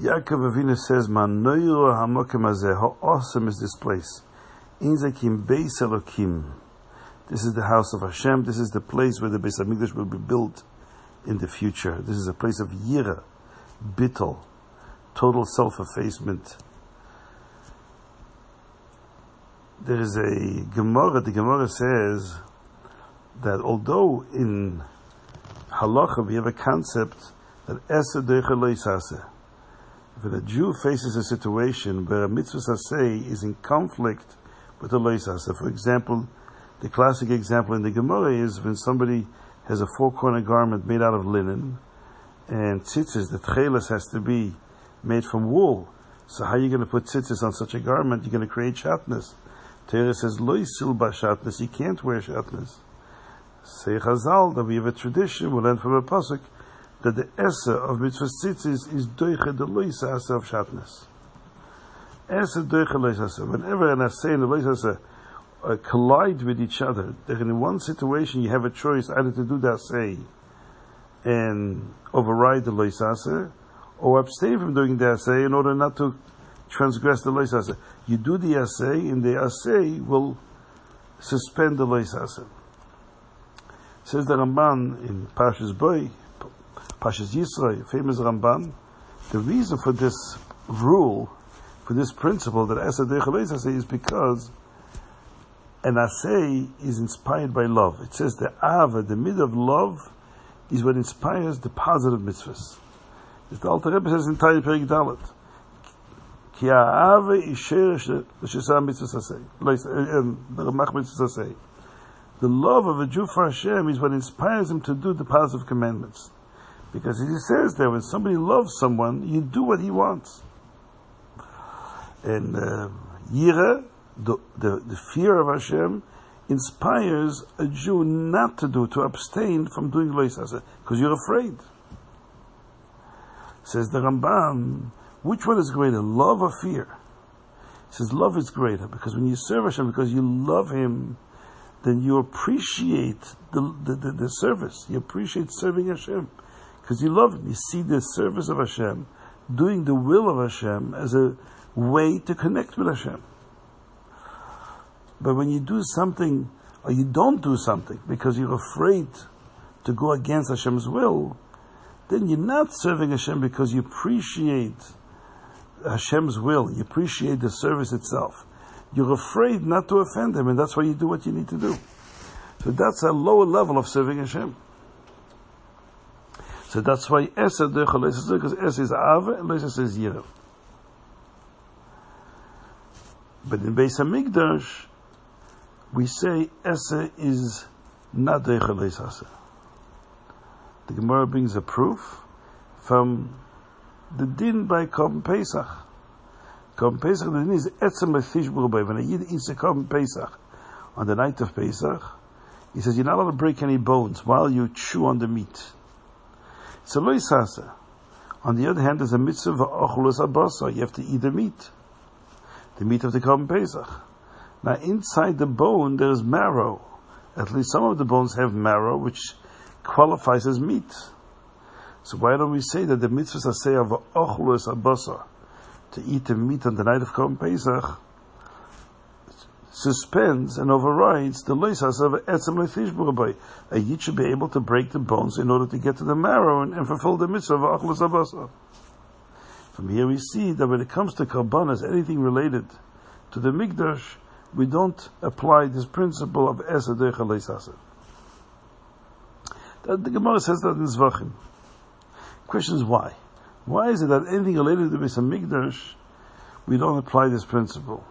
Yaakov Avinu says, "Man noiro hamokim hazeh." How awesome is this place? Inzakim beis Elokim. This is the house of Hashem. This is the place where the Beis Hamikdash will be built in the future. This is a place of yira, bittel, total self-effacement. There is a Gemara. The Gemara says that although in halacha we have a concept that esa sase. If a Jew faces a situation where a mitzvah saseh is in conflict with a loisase, for example, the classic example in the Gemara is when somebody has a four corner garment made out of linen, and tzitzis, the tchelis has to be made from wool. So how are you going to put tzitzis on such a garment? You're going to create shatness. Torah says, lo silba shatness, you can't wear shatness. Say Chazal that we have a tradition, we learn from a pasuk, that the essa of mitzvah tzitzis is doiche the loisa asa of shatness. Essa doiche loisa asa. Whenever an asa and a loisa asa uh, collide with each other. That in one situation you have a choice either to do the say and override the loisase, or abstain from doing the assay in order not to transgress the loisase. You do the assay, and the assay will suspend the loisase. Says the Ramban in Pashas Boy, Pashas Yisrael, famous Ramban, the reason for this rule, for this principle that Esadech is because an asay is inspired by love. It says the ava, the mid of love, is what inspires the positive mitzvahs. As the Alter Rebbe says in Tari Perik Dalet, Ki ha'ava isher l'shesam mitzvahs asay. Uh, um, the Ramach mitzvahs asay. The love of a Jew for Hashem is what inspires him to do the positive commandments. Because he says that when somebody loves someone, you do what he wants. And uh, Yira, the, the, the fear of Hashem inspires a Jew not to do, to abstain from doing loisasa, because you're afraid. Says the Ramban, which one is greater, love or fear? He says love is greater, because when you serve Hashem, because you love Him, then you appreciate the, the, the, the service. You appreciate serving Hashem, because you love Him. You see the service of Hashem, doing the will of Hashem as a way to connect with Hashem. But when you do something, or you don't do something because you're afraid to go against Hashem's will, then you're not serving Hashem because you appreciate Hashem's will, you appreciate the service itself. You're afraid not to offend Him, and that's why you do what you need to do. So that's a lower level of serving Hashem. So that's why Esa because Es is Ava and Leisa is Yirav. But in Beis Hamikdash, we say Esa is not Deichel Asa. The Gemara brings a proof from the din by Korban Pesach. Korban Pesach, the din is Etzem Lefish Burbay. When a Yid eats a Korban Pesach on the night of Pesach, he says you're not allowed to break any bones while you chew on the meat. It's a loisasa. On the other hand, there's a mitzvah of abasa. You have to eat the meat, the meat of the Korban Pesach. Now, inside the bone, there is marrow. At least some of the bones have marrow, which qualifies as meat. So why don't we say that the mitzvahs say of abasa, to eat the meat on the night of Korban Pesach, suspends and overrides the leisas of etzem lefish A yid should be able to break the bones in order to get to the marrow and, and fulfill the mitzvah of ochlus abasa. From here we see that when it comes to karbanas, anything related to the mikdash, we don't apply this principle of Esadeh Chaleisasa. The Gemara says that in Zvachim. Question is why? Why is it that anything related to Beis Mikdash, we don't apply this principle?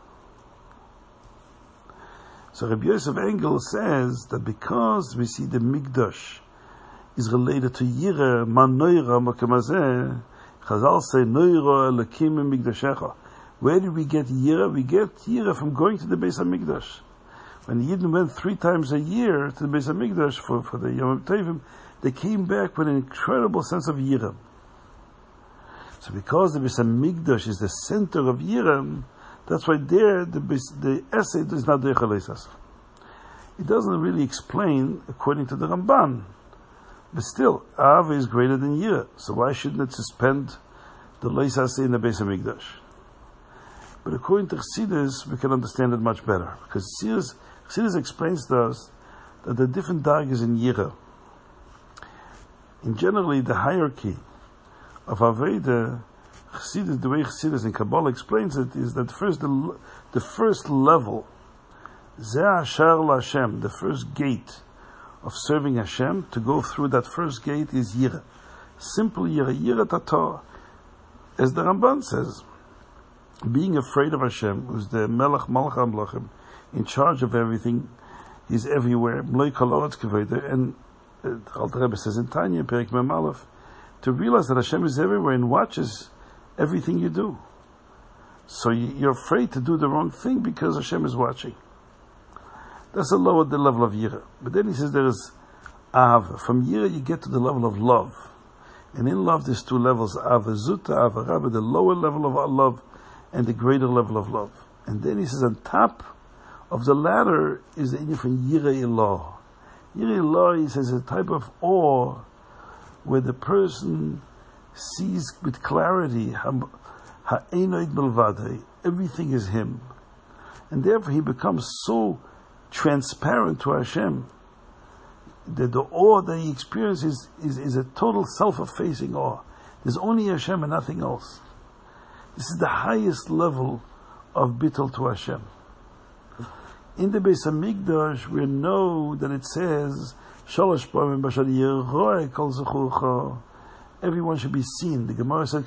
So Rabbi Yosef Engel says that because we see the Mikdash is related to Yira, Man Noira, Makamazeh, Chazal say, Noira Elakim Mikdashecha. Where did we get Yira? We get Yira from going to the Beis Hamikdash. When the Yidden went three times a year to the Beis Hamikdash for, for the Yom Tovim, they came back with an incredible sense of Yira. So because the Beis Hamikdash is the center of Yira, that's why there the, the essay is not the Echalesas. It doesn't really explain according to the Ramban. But still, Av is greater than Yira, so why shouldn't it suspend the Leisase in the Beis Hamikdash. But according to Chassidus, we can understand it much better because Chassidus, Chassidus explains to us that the different dargis in Yira. In generally, the hierarchy of Aveda, Chassidus, the way Chassidus in Kabbalah explains it, is that first the, the first level, Zeh Asher Hashem, the first gate of serving Hashem, to go through that first gate is Yira. Simple Yira, Yira Tator. As the Ramban says, being afraid of Hashem, who's the Melech Malach Amlachim, in charge of everything, he's everywhere, and uh, Alter Rebbe says in Tanya, Perik Memalef, to realize that Hashem is everywhere and watches everything you do. So you're afraid to do the wrong thing because Hashem is watching. That's a lower the level of Yira. But then he says there is Av. From Yira you get to the level of love. And in love there's two levels, Avazuta, Avarabba, the lower level of love and the greater level of love. And then he says on top of the ladder is the from Yira Ilah. Yira Ilah, he says, is a type of awe where the person sees with clarity everything is him. And therefore he becomes so transparent to Hashem that the awe that he experiences is, is a total self-effacing awe. There's only Hashem and nothing else. This is the highest level of bittul to Hashem. In the Beis Hamikdash, we know that it says, Shalosh kol Everyone should be seen. The Gemara says,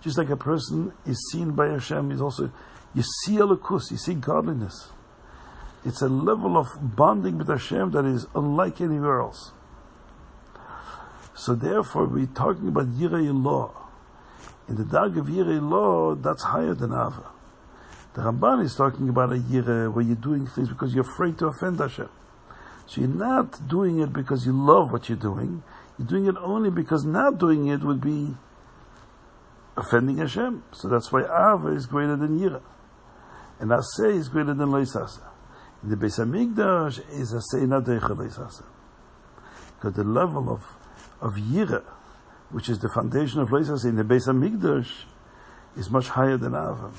Just like a person is seen by Hashem, is also, you see alakus, you see godliness. It's a level of bonding with Hashem that is unlike anywhere else. So therefore, we're talking about Yirei law. In the Dag of Yirei law, that's higher than Ava. The Ramban is talking about a Yirei where you're doing things because you're afraid to offend Hashem. So you're not doing it because you love what you're doing. You're doing it only because not doing it would be offending Hashem. So that's why Ava is greater than Yira. And Aseh is greater than Leisasa. In the Beis Hamikdash is Aseh Nadeicha Leisasa. Because the level of of Yira, which is the foundation of Leisas in the Beis Hamikdash, is much higher than Avram.